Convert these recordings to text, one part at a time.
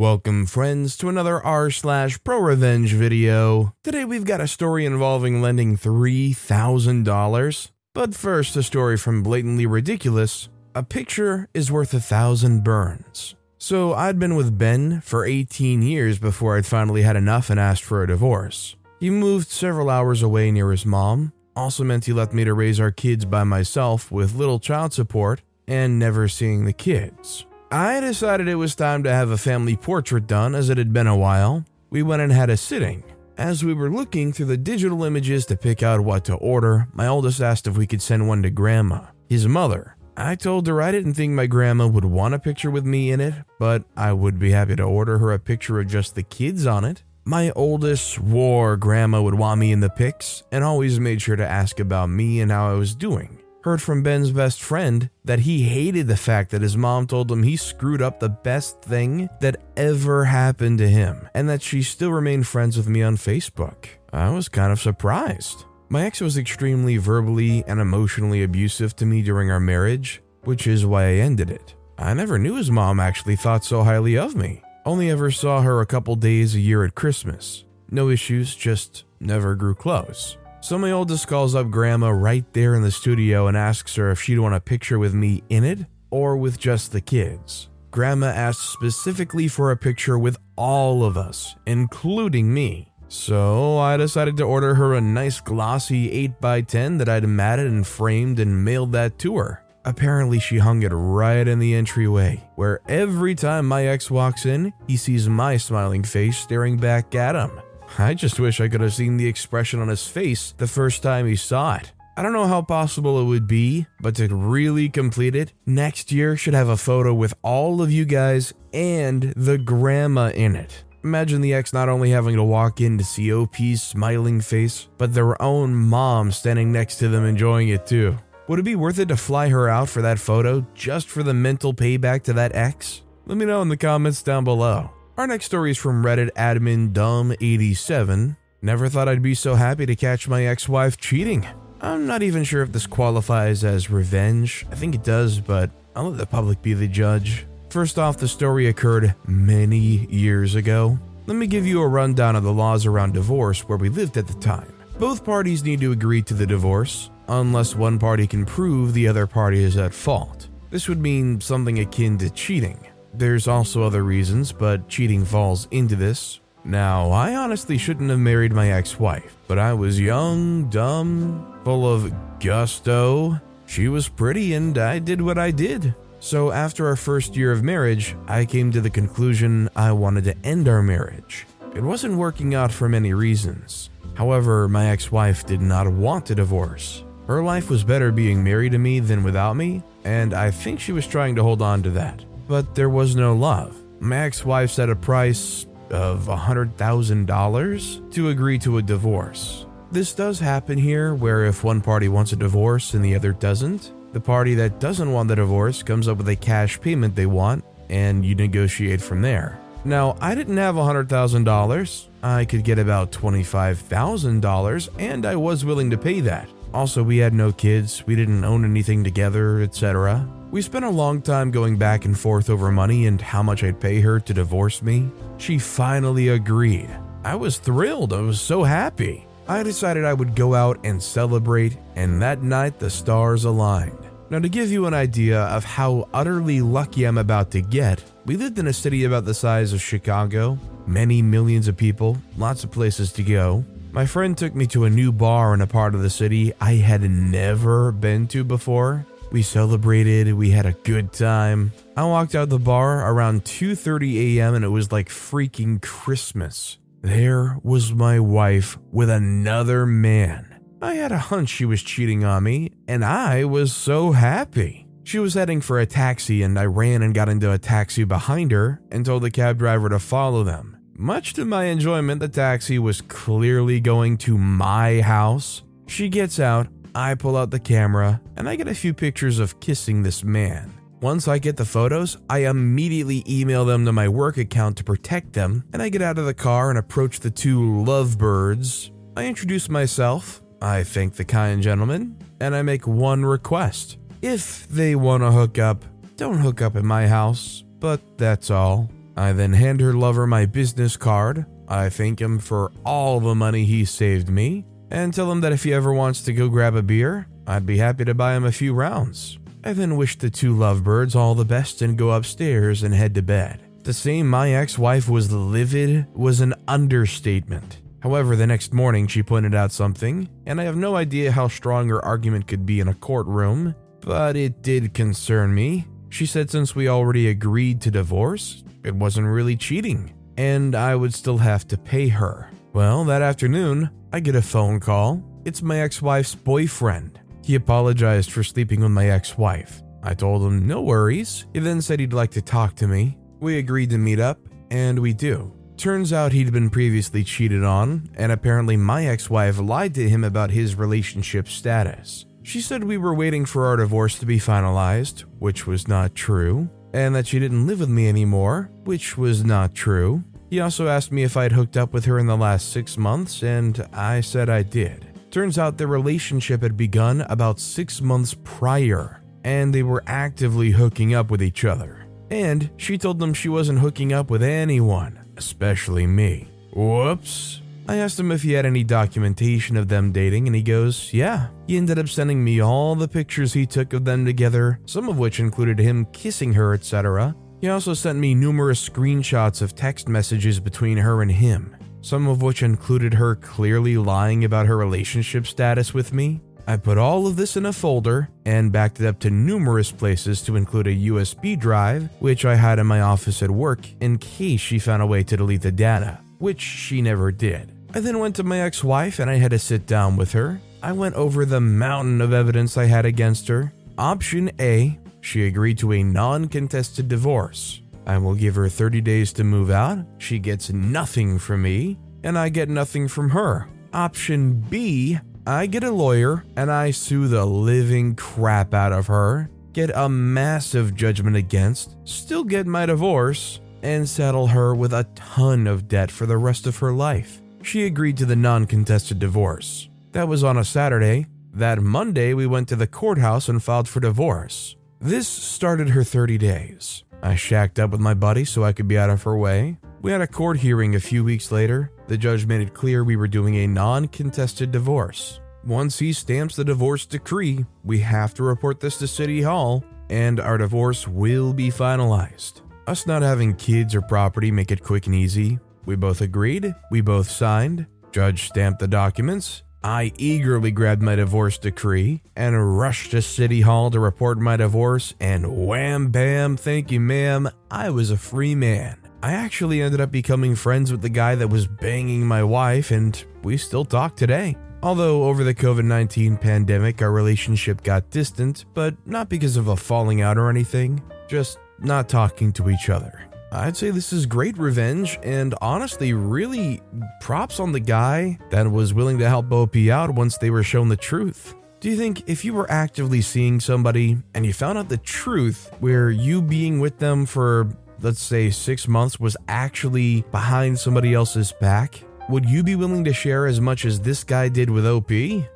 Welcome, friends, to another r slash pro revenge video. Today we've got a story involving lending $3,000. But first, a story from Blatantly Ridiculous. A picture is worth a thousand burns. So I'd been with Ben for 18 years before I'd finally had enough and asked for a divorce. He moved several hours away near his mom, also meant he left me to raise our kids by myself with little child support and never seeing the kids. I decided it was time to have a family portrait done as it had been a while. We went and had a sitting. As we were looking through the digital images to pick out what to order, my oldest asked if we could send one to Grandma, his mother. I told her I didn't think my grandma would want a picture with me in it, but I would be happy to order her a picture of just the kids on it. My oldest swore grandma would want me in the pics and always made sure to ask about me and how I was doing heard from Ben's best friend that he hated the fact that his mom told him he screwed up the best thing that ever happened to him and that she still remained friends with me on Facebook. I was kind of surprised. My ex was extremely verbally and emotionally abusive to me during our marriage, which is why I ended it. I never knew his mom actually thought so highly of me. Only ever saw her a couple days a year at Christmas. No issues, just never grew close. So my oldest calls up grandma right there in the studio and asks her if she'd want a picture with me in it or with just the kids. Grandma asked specifically for a picture with all of us, including me. So I decided to order her a nice glossy 8x10 that I'd matted and framed and mailed that to her. Apparently, she hung it right in the entryway, where every time my ex walks in, he sees my smiling face staring back at him. I just wish I could have seen the expression on his face the first time he saw it. I don't know how possible it would be, but to really complete it, next year should have a photo with all of you guys and the grandma in it. Imagine the ex not only having to walk in to see OP's smiling face, but their own mom standing next to them enjoying it too. Would it be worth it to fly her out for that photo just for the mental payback to that ex? Let me know in the comments down below. Our next story is from Reddit admin Dumb87. Never thought I'd be so happy to catch my ex wife cheating. I'm not even sure if this qualifies as revenge. I think it does, but I'll let the public be the judge. First off, the story occurred many years ago. Let me give you a rundown of the laws around divorce where we lived at the time. Both parties need to agree to the divorce, unless one party can prove the other party is at fault. This would mean something akin to cheating. There's also other reasons, but cheating falls into this. Now, I honestly shouldn't have married my ex wife, but I was young, dumb, full of gusto. She was pretty, and I did what I did. So, after our first year of marriage, I came to the conclusion I wanted to end our marriage. It wasn't working out for many reasons. However, my ex wife did not want a divorce. Her life was better being married to me than without me, and I think she was trying to hold on to that but there was no love. My ex wife set a price of $100,000 to agree to a divorce. This does happen here, where if one party wants a divorce and the other doesn't, the party that doesn't want the divorce comes up with a cash payment they want, and you negotiate from there. Now, I didn't have $100,000. I could get about $25,000, and I was willing to pay that. Also, we had no kids, we didn't own anything together, etc. We spent a long time going back and forth over money and how much I'd pay her to divorce me. She finally agreed. I was thrilled, I was so happy. I decided I would go out and celebrate, and that night the stars aligned. Now, to give you an idea of how utterly lucky I'm about to get, we lived in a city about the size of Chicago, many millions of people, lots of places to go. My friend took me to a new bar in a part of the city I had never been to before. We celebrated, we had a good time. I walked out the bar around 2:30 a.m. and it was like freaking Christmas. There was my wife with another man. I had a hunch she was cheating on me, and I was so happy. She was heading for a taxi, and I ran and got into a taxi behind her and told the cab driver to follow them. Much to my enjoyment, the taxi was clearly going to my house. She gets out, I pull out the camera, and I get a few pictures of kissing this man. Once I get the photos, I immediately email them to my work account to protect them, and I get out of the car and approach the two lovebirds. I introduce myself, I thank the kind gentleman, and I make one request. If they want to hook up, don't hook up in my house, but that's all. I then hand her lover my business card. I thank him for all the money he saved me, and tell him that if he ever wants to go grab a beer, I'd be happy to buy him a few rounds. I then wish the two lovebirds all the best and go upstairs and head to bed. To say my ex wife was livid was an understatement. However, the next morning she pointed out something, and I have no idea how strong her argument could be in a courtroom, but it did concern me. She said since we already agreed to divorce, it wasn't really cheating, and I would still have to pay her. Well, that afternoon, I get a phone call. It's my ex wife's boyfriend. He apologized for sleeping with my ex wife. I told him no worries. He then said he'd like to talk to me. We agreed to meet up, and we do. Turns out he'd been previously cheated on, and apparently my ex wife lied to him about his relationship status. She said we were waiting for our divorce to be finalized, which was not true, and that she didn't live with me anymore, which was not true. He also asked me if I'd hooked up with her in the last six months, and I said I did. Turns out their relationship had begun about six months prior, and they were actively hooking up with each other. And she told them she wasn't hooking up with anyone, especially me. Whoops. I asked him if he had any documentation of them dating, and he goes, Yeah. He ended up sending me all the pictures he took of them together, some of which included him kissing her, etc. He also sent me numerous screenshots of text messages between her and him some of which included her clearly lying about her relationship status with me. I put all of this in a folder and backed it up to numerous places to include a USB drive, which I had in my office at work in case she found a way to delete the data, which she never did. I then went to my ex wife and I had to sit down with her. I went over the mountain of evidence I had against her. Option A, she agreed to a non contested divorce. I will give her 30 days to move out. She gets nothing from me, and I get nothing from her. Option B, I get a lawyer and I sue the living crap out of her, get a massive judgment against, still get my divorce, and settle her with a ton of debt for the rest of her life. She agreed to the non contested divorce. That was on a Saturday. That Monday, we went to the courthouse and filed for divorce. This started her 30 days. I shacked up with my buddy so I could be out of her way. We had a court hearing a few weeks later. The judge made it clear we were doing a non contested divorce. Once he stamps the divorce decree, we have to report this to City Hall, and our divorce will be finalized. Us not having kids or property make it quick and easy. We both agreed, we both signed, judge stamped the documents, I eagerly grabbed my divorce decree and rushed to City Hall to report my divorce, and wham bam, thank you, ma'am, I was a free man. I actually ended up becoming friends with the guy that was banging my wife, and we still talk today. Although over the COVID 19 pandemic, our relationship got distant, but not because of a falling out or anything, just not talking to each other. I'd say this is great revenge, and honestly, really props on the guy that was willing to help OP out once they were shown the truth. Do you think if you were actively seeing somebody and you found out the truth where you being with them for, let's say, six months was actually behind somebody else's back, would you be willing to share as much as this guy did with OP?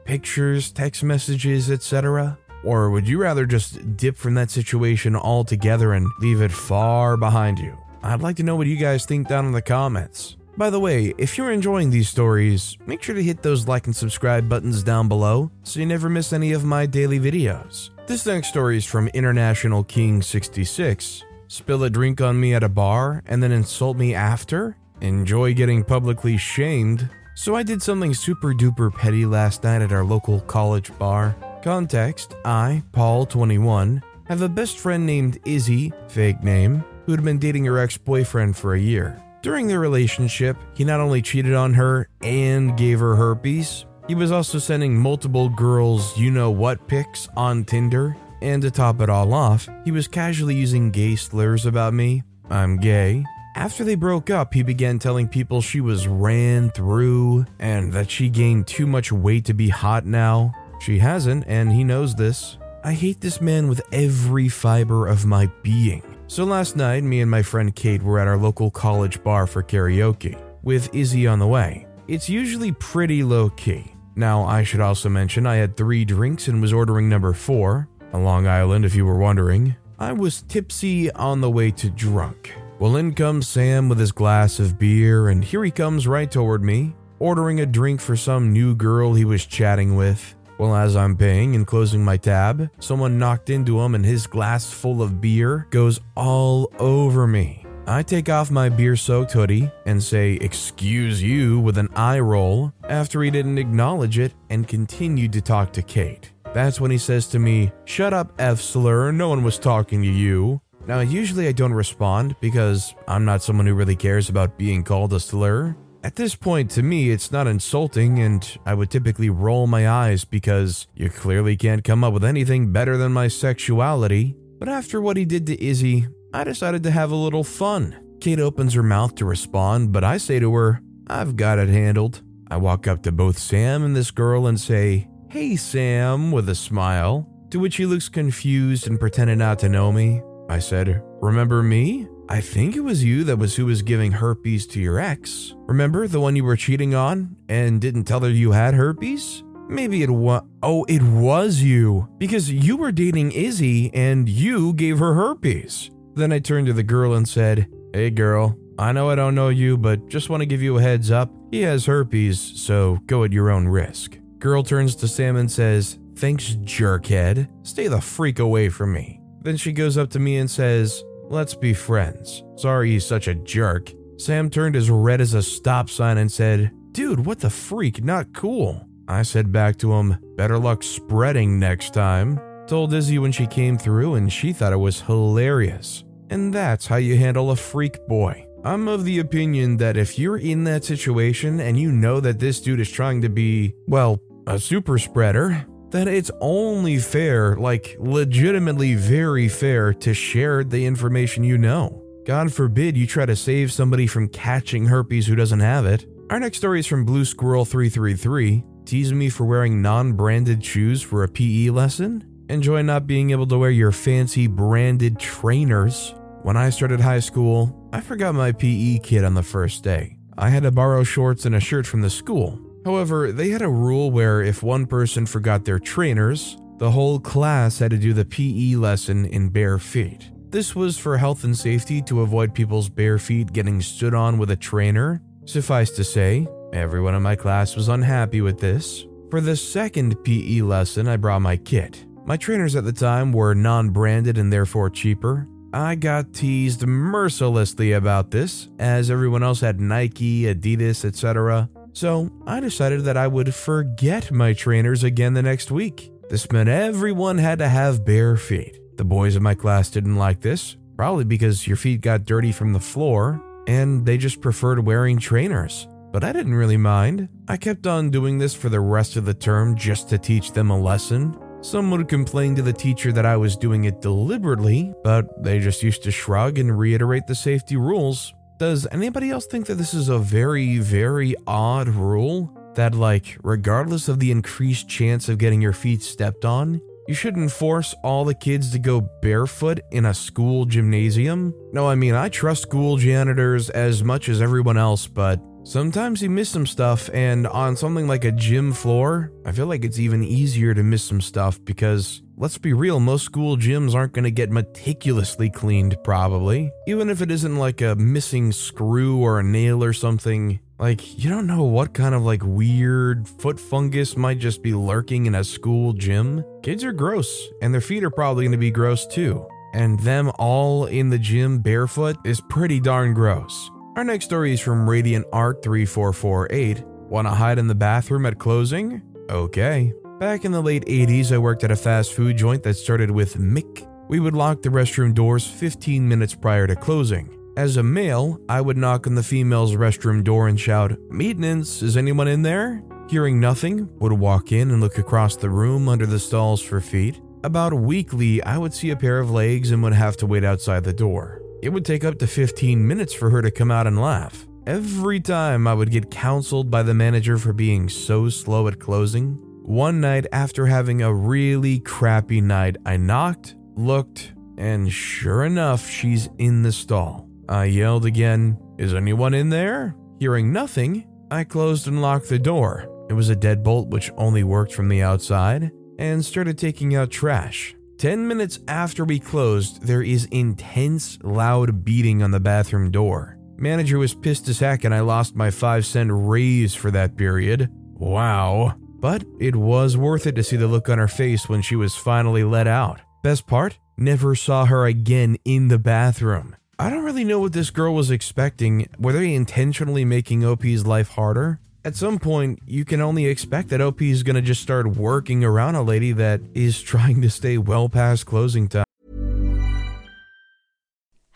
Pictures, text messages, etc.? Or would you rather just dip from that situation altogether and leave it far behind you? I'd like to know what you guys think down in the comments. By the way, if you're enjoying these stories, make sure to hit those like and subscribe buttons down below so you never miss any of my daily videos. This next story is from International King 66. Spill a drink on me at a bar and then insult me after? Enjoy getting publicly shamed? So I did something super duper petty last night at our local college bar. Context I, Paul 21, have a best friend named Izzy, fake name, who had been dating her ex boyfriend for a year. During their relationship, he not only cheated on her and gave her herpes, he was also sending multiple girls you know what pics on Tinder. And to top it all off, he was casually using gay slurs about me. I'm gay. After they broke up, he began telling people she was ran through and that she gained too much weight to be hot now. She hasn't, and he knows this. I hate this man with every fiber of my being. So last night, me and my friend Kate were at our local college bar for karaoke, with Izzy on the way. It's usually pretty low key. Now, I should also mention I had three drinks and was ordering number four, a Long Island if you were wondering. I was tipsy on the way to drunk. Well, in comes Sam with his glass of beer, and here he comes right toward me, ordering a drink for some new girl he was chatting with. Well, as I'm paying and closing my tab, someone knocked into him and his glass full of beer goes all over me. I take off my beer soaked hoodie and say, Excuse you, with an eye roll, after he didn't acknowledge it and continued to talk to Kate. That's when he says to me, Shut up, F slur, no one was talking to you. Now, usually I don't respond because I'm not someone who really cares about being called a slur. At this point, to me, it's not insulting, and I would typically roll my eyes because you clearly can't come up with anything better than my sexuality. But after what he did to Izzy, I decided to have a little fun. Kate opens her mouth to respond, but I say to her, I've got it handled. I walk up to both Sam and this girl and say, Hey Sam, with a smile, to which he looks confused and pretended not to know me. I said, Remember me? I think it was you that was who was giving herpes to your ex. Remember the one you were cheating on and didn't tell her you had herpes? Maybe it was. Oh, it was you. Because you were dating Izzy and you gave her herpes. Then I turned to the girl and said, Hey girl, I know I don't know you, but just want to give you a heads up. He has herpes, so go at your own risk. Girl turns to Sam and says, Thanks, jerkhead. Stay the freak away from me. Then she goes up to me and says, Let's be friends. Sorry he's such a jerk. Sam turned as red as a stop sign and said, Dude, what the freak? Not cool. I said back to him, Better luck spreading next time. Told Izzy when she came through, and she thought it was hilarious. And that's how you handle a freak boy. I'm of the opinion that if you're in that situation and you know that this dude is trying to be, well, a super spreader, then it's only fair, like legitimately very fair, to share the information you know. God forbid you try to save somebody from catching herpes who doesn't have it. Our next story is from Blue Squirrel 333, teasing me for wearing non branded shoes for a PE lesson. Enjoy not being able to wear your fancy branded trainers. When I started high school, I forgot my PE kit on the first day. I had to borrow shorts and a shirt from the school, However, they had a rule where if one person forgot their trainers, the whole class had to do the PE lesson in bare feet. This was for health and safety to avoid people's bare feet getting stood on with a trainer. Suffice to say, everyone in my class was unhappy with this. For the second PE lesson, I brought my kit. My trainers at the time were non branded and therefore cheaper. I got teased mercilessly about this, as everyone else had Nike, Adidas, etc. So I decided that I would forget my trainers again the next week. This meant everyone had to have bare feet. The boys in my class didn't like this, probably because your feet got dirty from the floor, and they just preferred wearing trainers. But I didn't really mind. I kept on doing this for the rest of the term just to teach them a lesson. Some would complain to the teacher that I was doing it deliberately, but they just used to shrug and reiterate the safety rules, does anybody else think that this is a very, very odd rule? That, like, regardless of the increased chance of getting your feet stepped on, you shouldn't force all the kids to go barefoot in a school gymnasium? No, I mean, I trust school janitors as much as everyone else, but sometimes you miss some stuff, and on something like a gym floor, I feel like it's even easier to miss some stuff because Let's be real, most school gyms aren't going to get meticulously cleaned, probably. Even if it isn't like a missing screw or a nail or something. Like, you don't know what kind of like weird foot fungus might just be lurking in a school gym. Kids are gross, and their feet are probably to be gross too. And them all in the gym barefoot is pretty darn gross. Our next story is from Radiant Art 3448. Want to hide in the bathroom at closing? Okay. Back in the late 80s, I worked at a fast food joint that started with Mick. We would lock the restroom doors 15 minutes prior to closing. As a male, I would knock on the female's restroom door and shout, Maintenance, is anyone in there? Hearing nothing, would walk in and look across the room under the stalls for feet. About weekly, I would see a pair of legs and would have to wait outside the door. It would take up to 15 minutes for her to come out and laugh. Every time I would get counseled by the manager for being so slow at closing. One night, after having a really crappy night, I knocked, looked, and sure enough, she's in the stall. I yelled again, Is anyone in there? Hearing nothing, I closed and locked the door. It was a deadbolt which only worked from the outside, and started taking out trash. 10 minutes after we closed, there is intense, loud beating on the bathroom door. Manager was pissed as heck, and I lost my 5 cent raise for that period. Wow. But it was worth it to see the look on her face when she was finally let out. Best part? Never saw her again in the bathroom. I don't really know what this girl was expecting. Were they intentionally making OP's life harder? At some point, you can only expect that OP is going to just start working around a lady that is trying to stay well past closing time.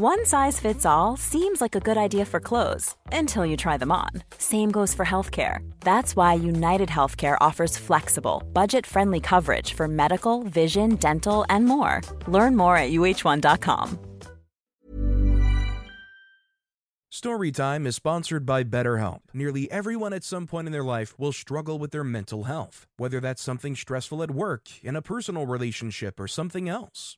One size fits all seems like a good idea for clothes until you try them on. Same goes for healthcare. That's why United Healthcare offers flexible, budget friendly coverage for medical, vision, dental, and more. Learn more at uh1.com. Storytime is sponsored by BetterHelp. Nearly everyone at some point in their life will struggle with their mental health, whether that's something stressful at work, in a personal relationship, or something else.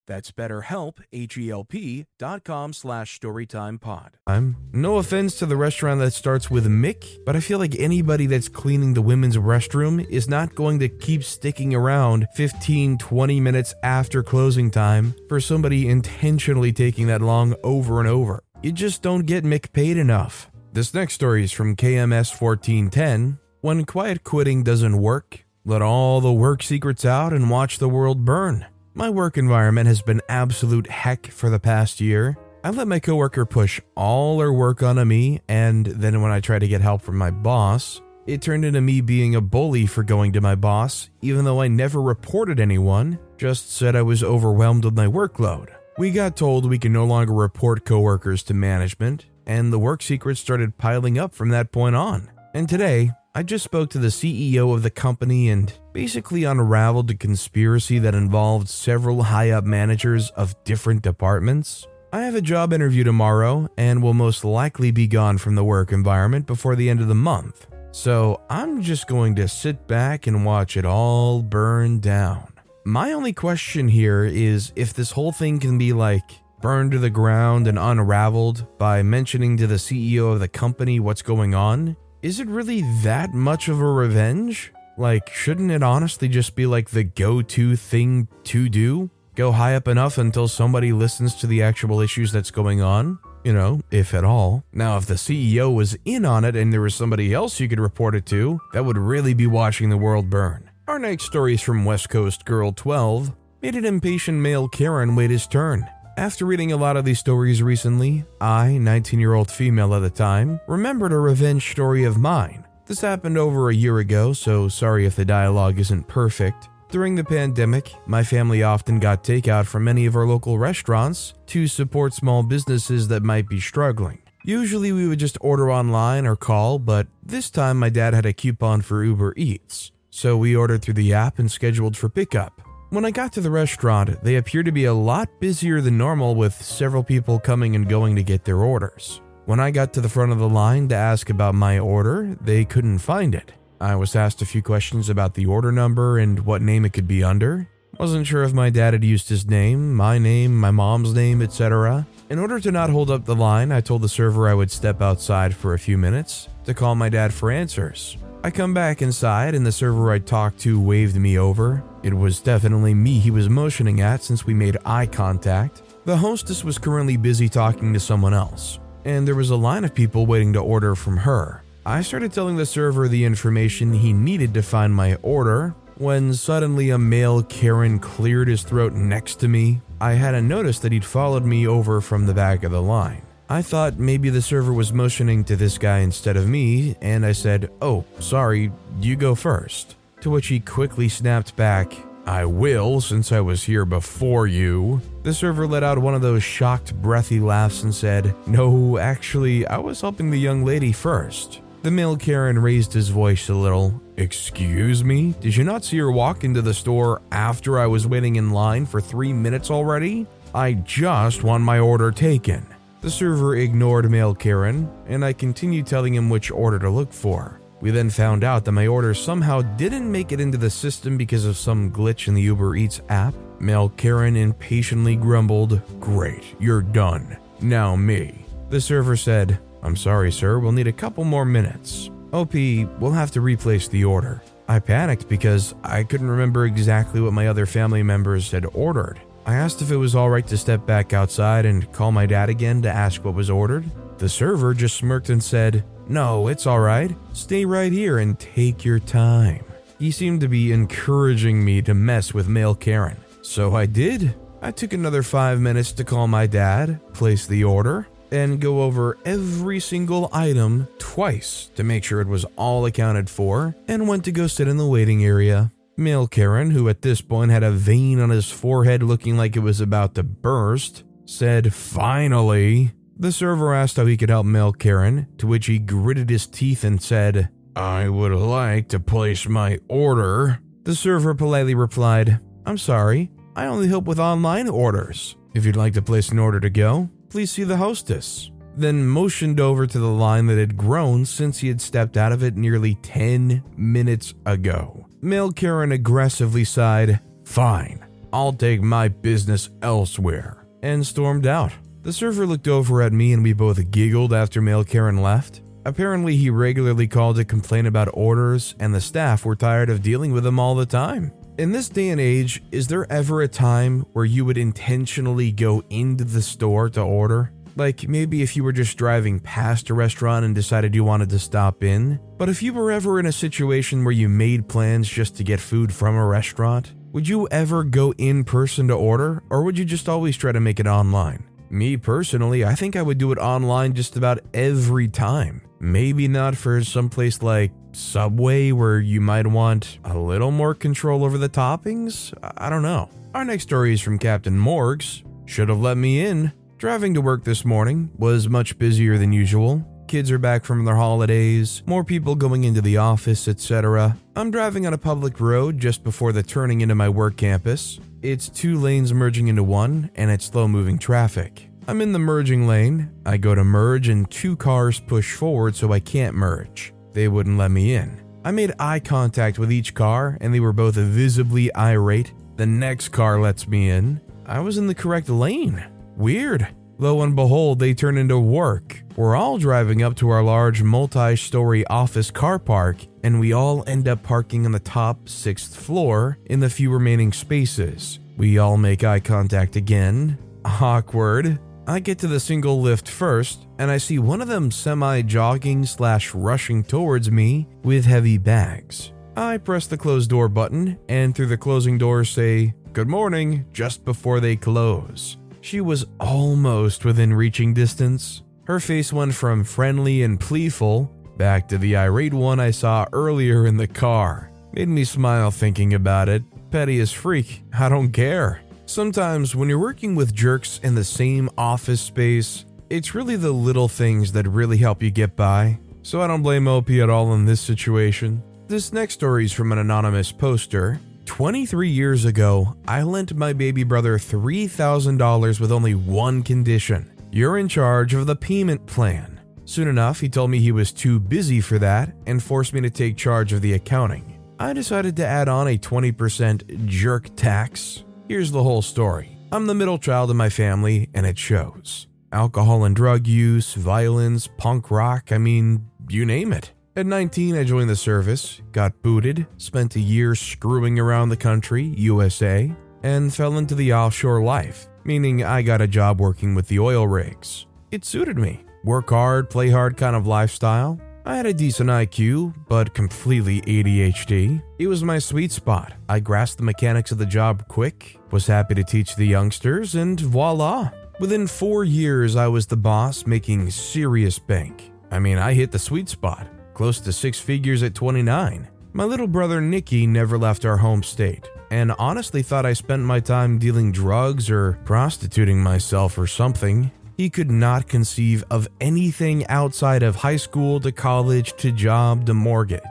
That's betterhelp, H-E-L-P dot com slash storytimepod. I'm no offense to the restaurant that starts with Mick, but I feel like anybody that's cleaning the women's restroom is not going to keep sticking around 15, 20 minutes after closing time for somebody intentionally taking that long over and over. You just don't get Mick paid enough. This next story is from KMS 1410. When quiet quitting doesn't work, let all the work secrets out and watch the world burn. My work environment has been absolute heck for the past year. I let my coworker push all her work onto me, and then when I tried to get help from my boss, it turned into me being a bully for going to my boss, even though I never reported anyone, just said I was overwhelmed with my workload. We got told we can no longer report coworkers to management, and the work secrets started piling up from that point on. And today, I just spoke to the CEO of the company and basically unraveled a conspiracy that involved several high up managers of different departments. I have a job interview tomorrow and will most likely be gone from the work environment before the end of the month. So I'm just going to sit back and watch it all burn down. My only question here is if this whole thing can be like burned to the ground and unraveled by mentioning to the CEO of the company what's going on is it really that much of a revenge? Like, shouldn't it honestly just be like the go to thing to do? Go high up enough until somebody listens to the actual issues that's going on? You know, if at all. Now, if the CEO was in on it and there was somebody else you could report it to, that would really be watching the world burn. Our next story is from West Coast Girl 12. Made an impatient male Karen wait his turn. After reading a lot of these stories recently, I, 19 year old female at the time, remembered a revenge story of mine. This happened over a year ago, so sorry if the dialogue isn't perfect. During the pandemic, my family often got takeout from many of our local restaurants to support small businesses that might be struggling. Usually we would just order online or call, but this time my dad had a coupon for Uber Eats, so we ordered through the app and scheduled for pickup. When I got to the restaurant, they appeared to be a lot busier than normal with several people coming and going to get their orders. When I got to the front of the line to ask about my order, they couldn't find it. I was asked a few questions about the order number and what name it could be under. Wasn't sure if my dad had used his name, my name, my mom's name, etc. In order to not hold up the line, I told the server I would step outside for a few minutes to call my dad for answers. I come back inside and the server I talked to waved me over. It was definitely me he was motioning at since we made eye contact. The hostess was currently busy talking to someone else, and there was a line of people waiting to order from her. I started telling the server the information he needed to find my order when suddenly a male Karen cleared his throat next to me. I hadn't noticed that he'd followed me over from the back of the line. I thought maybe the server was motioning to this guy instead of me, and I said, Oh, sorry, you go first. To which he quickly snapped back, I will, since I was here before you. The server let out one of those shocked, breathy laughs and said, No, actually, I was helping the young lady first. The male Karen raised his voice a little. Excuse me? Did you not see her walk into the store after I was waiting in line for three minutes already? I just want my order taken. The server ignored male Karen, and I continued telling him which order to look for. We then found out that my order somehow didn't make it into the system because of some glitch in the Uber Eats app. Male Karen impatiently grumbled, Great, you're done. Now me. The server said, I'm sorry, sir, we'll need a couple more minutes. OP, we'll have to replace the order. I panicked because I couldn't remember exactly what my other family members had ordered. I asked if it was alright to step back outside and call my dad again to ask what was ordered. The server just smirked and said, No, it's alright. Stay right here and take your time. He seemed to be encouraging me to mess with male Karen. So I did. I took another five minutes to call my dad, place the order, and go over every single item twice to make sure it was all accounted for, and went to go sit in the waiting area. Male Karen, who at this point had a vein on his forehead looking like it was about to burst, said, Finally. The server asked how he could help Male Karen, to which he gritted his teeth and said, I would like to place my order. The server politely replied, I'm sorry, I only help with online orders. If you'd like to place an order to go, please see the hostess. Then motioned over to the line that had grown since he had stepped out of it nearly 10 minutes ago. Male Karen aggressively sighed, Fine, I'll take my business elsewhere, and stormed out. The server looked over at me and we both giggled after Male Karen left. Apparently, he regularly called to complain about orders, and the staff were tired of dealing with him all the time. In this day and age, is there ever a time where you would intentionally go into the store to order? Like maybe if you were just driving past a restaurant and decided you wanted to stop in. But if you were ever in a situation where you made plans just to get food from a restaurant, would you ever go in person to order or would you just always try to make it online? Me personally, I think I would do it online just about every time. Maybe not for someplace like Subway where you might want a little more control over the toppings? I don't know. Our next story is from Captain Morgs. Should have let me in. Driving to work this morning was much busier than usual. Kids are back from their holidays, more people going into the office, etc. I'm driving on a public road just before the turning into my work campus. It's two lanes merging into one, and it's slow moving traffic. I'm in the merging lane. I go to merge, and two cars push forward so I can't merge. They wouldn't let me in. I made eye contact with each car, and they were both visibly irate. The next car lets me in. I was in the correct lane. Weird. Lo and behold, they turn into work. We're all driving up to our large multi story office car park, and we all end up parking on the top sixth floor in the few remaining spaces. We all make eye contact again. Awkward. I get to the single lift first, and I see one of them semi jogging slash rushing towards me with heavy bags. I press the close door button and through the closing door say, Good morning, just before they close. She was almost within reaching distance. Her face went from friendly and pleaful back to the irate one I saw earlier in the car. Made me smile thinking about it. Petty as freak, I don't care. Sometimes when you're working with jerks in the same office space, it's really the little things that really help you get by. So I don't blame OP at all in this situation. This next story is from an anonymous poster. 23 years ago, I lent my baby brother $3,000 with only one condition you're in charge of the payment plan. Soon enough, he told me he was too busy for that and forced me to take charge of the accounting. I decided to add on a 20% jerk tax. Here's the whole story I'm the middle child in my family, and it shows. Alcohol and drug use, violence, punk rock I mean, you name it. At 19, I joined the service, got booted, spent a year screwing around the country, USA, and fell into the offshore life meaning I got a job working with the oil rigs. It suited me. Work hard, play hard kind of lifestyle. I had a decent IQ, but completely ADHD. It was my sweet spot. I grasped the mechanics of the job quick, was happy to teach the youngsters, and voila. Within four years, I was the boss making serious bank. I mean, I hit the sweet spot, close to six figures at 29. My little brother Nicky never left our home state and honestly thought I spent my time dealing drugs or prostituting myself or something. He could not conceive of anything outside of high school to college to job to mortgage.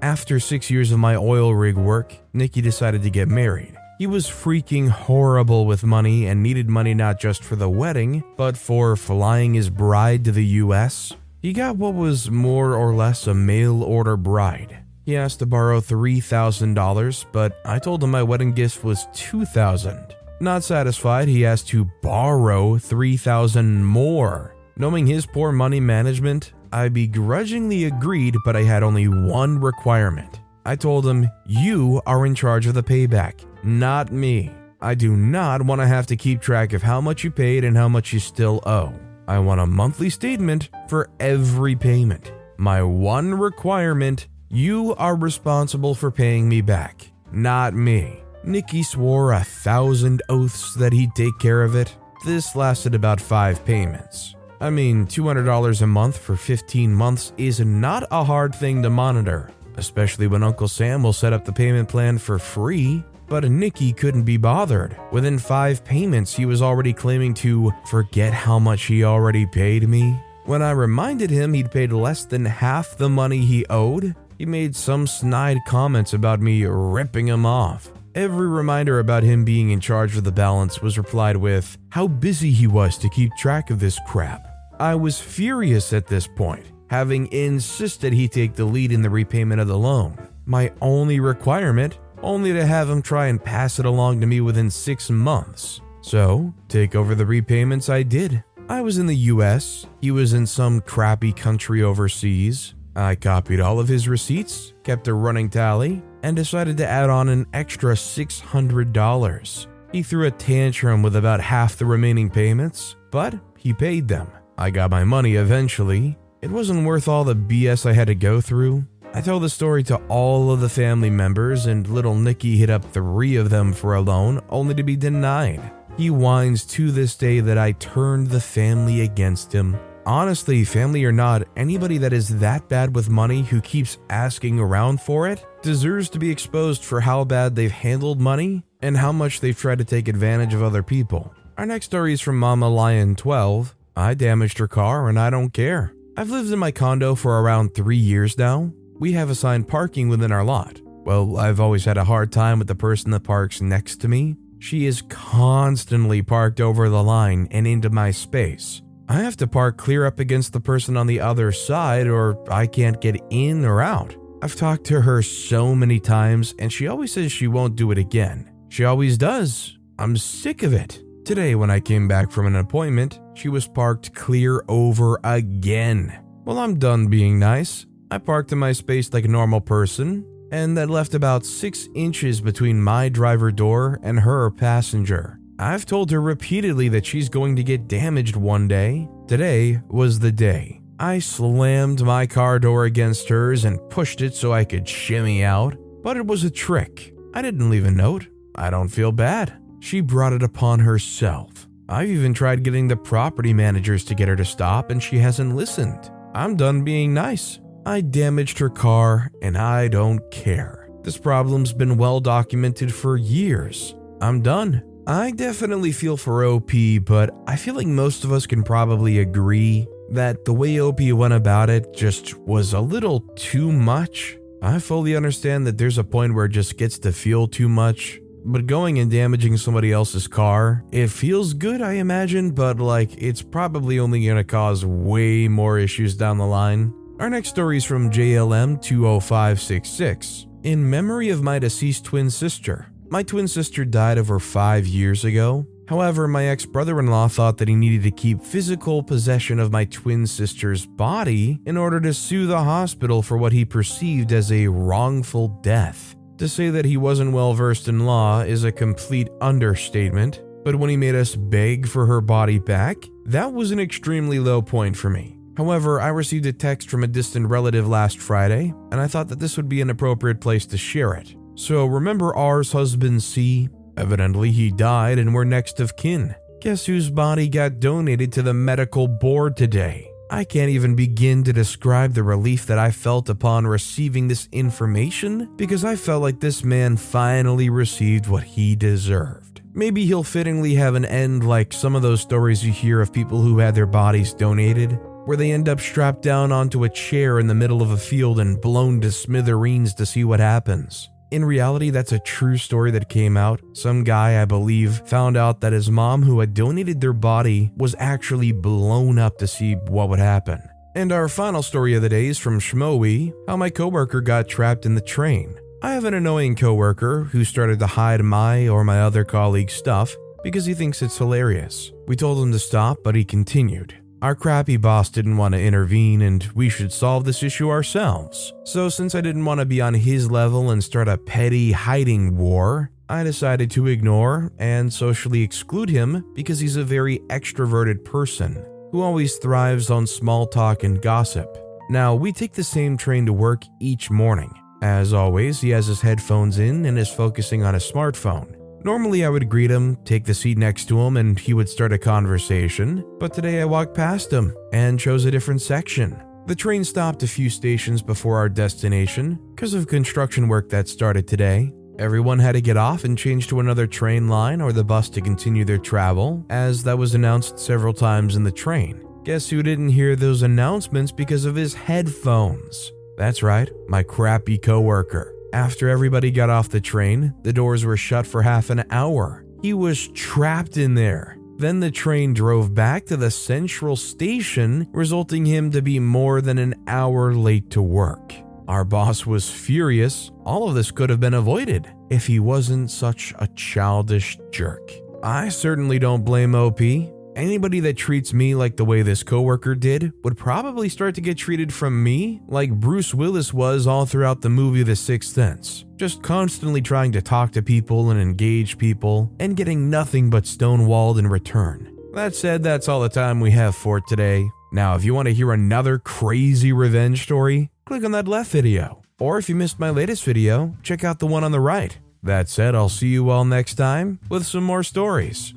After six years of my oil rig work, Nicky decided to get married. He was freaking horrible with money and needed money not just for the wedding, but for flying his bride to the US. He got what was more or less a mail order bride. He asked to borrow $3,000, but I told him my wedding gift was 2000 Not satisfied, he asked to borrow 3000 more. Knowing his poor money management, I begrudgingly agreed, but I had only one requirement. I told him, You are in charge of the payback, not me. I do not want to have to keep track of how much you paid and how much you still owe. I want a monthly statement for every payment. My one requirement you are responsible for paying me back, not me. Nicky swore a thousand oaths that he'd take care of it. This lasted about five payments. I mean, $200 a month for 15 months is not a hard thing to monitor, especially when Uncle Sam will set up the payment plan for free. But Nicky couldn't be bothered. Within five payments, he was already claiming to forget how much he already paid me. When I reminded him he'd paid less than half the money he owed, he made some snide comments about me ripping him off. Every reminder about him being in charge of the balance was replied with how busy he was to keep track of this crap. I was furious at this point, having insisted he take the lead in the repayment of the loan. My only requirement, only to have him try and pass it along to me within six months. So, take over the repayments I did. I was in the US, he was in some crappy country overseas. I copied all of his receipts, kept a running tally, and decided to add on an extra $600. He threw a tantrum with about half the remaining payments, but he paid them. I got my money eventually. It wasn't worth all the BS I had to go through. I told the story to all of the family members, and little Nicky hit up three of them for a loan, only to be denied. He whines to this day that I turned the family against him Honestly, family or not, anybody that is that bad with money who keeps asking around for it deserves to be exposed for how bad they've handled money and how much they've tried to take advantage of other people. Our next story is from Mama Lion 12. I damaged her car and I don't care. I've lived in my condo for around three years now. We have assigned parking within our lot. Well, I've always had a hard time with the person that parks next to me. She is constantly parked over the line and into my space. I have to park clear up against the person on the other side, or I can't get in or out. I've talked to her so many times, and she always says she won't do it again. She always does. I'm sick of it. Today, when I came back from an appointment, she was parked clear over again. Well, I'm done being nice. I parked in my space like a normal person, and that left about six inches between my driver door and her passenger. I've told her repeatedly that she's going to get damaged one day. Today was the day. I slammed my car door against hers and pushed it so I could shimmy out. but it was a trick. I didn't leave a note. I don't feel bad. She brought it upon herself. I've even tried getting the property managers to get her to stop, and she hasn't listened. I'm done being nice. I damaged her car, and I don't care. This problem's been well documented for years. I'm done. I definitely feel for OP, but I feel like most of us can probably agree that the way OP went about it just was a little too much. I fully understand that there's a point where it just gets to feel too much, but going and damaging somebody else's car, it feels good, I imagine, but like it's probably only gonna cause way more issues down the line. Our next story is from JLM 20566. In memory of my deceased twin sister, my twin sister died over five years ago. However, my ex brother in law thought that he needed to keep physical possession of my twin sister's body in order to sue the hospital for what he perceived as a wrongful death. To say that he wasn't well versed in law is a complete understatement, but when he made us beg for her body back, that was an extremely low point for me. However, I received a text from a distant relative last Friday, and I thought that this would be an appropriate place to share it. So, remember R's husband C? Evidently, he died and we're next of kin. Guess whose body got donated to the medical board today? I can't even begin to describe the relief that I felt upon receiving this information because I felt like this man finally received what he deserved. Maybe he'll fittingly have an end like some of those stories you hear of people who had their bodies donated, where they end up strapped down onto a chair in the middle of a field and blown to smithereens to see what happens. In reality, that's a true story that came out. Some guy, I believe, found out that his mom, who had donated their body, was actually blown up to see what would happen. And our final story of the day is from Shmoe, how my coworker got trapped in the train. I have an annoying coworker who started to hide my or my other colleagues' stuff because he thinks it's hilarious. We told him to stop, but he continued. Our crappy boss didn't want to intervene and we should solve this issue ourselves. So, since I didn't want to be on his level and start a petty hiding war, I decided to ignore and socially exclude him because he's a very extroverted person who always thrives on small talk and gossip. Now, we take the same train to work each morning. As always, he has his headphones in and is focusing on his smartphone. Normally, I would greet him, take the seat next to him, and he would start a conversation, but today I walked past him and chose a different section. The train stopped a few stations before our destination because of construction work that started today. Everyone had to get off and change to another train line or the bus to continue their travel, as that was announced several times in the train. Guess who didn't hear those announcements because of his headphones? That's right, my crappy coworker. After everybody got off the train, the doors were shut for half an hour. He was trapped in there. Then the train drove back to the central station, resulting him to be more than an hour late to work. Our boss was furious. All of this could have been avoided if he wasn't such a childish jerk. I certainly don't blame OP. Anybody that treats me like the way this coworker did would probably start to get treated from me like Bruce Willis was all throughout the movie The Sixth Sense, just constantly trying to talk to people and engage people and getting nothing but stonewalled in return. That said, that's all the time we have for today. Now, if you want to hear another crazy revenge story, click on that left video. Or if you missed my latest video, check out the one on the right. That said, I'll see you all next time with some more stories.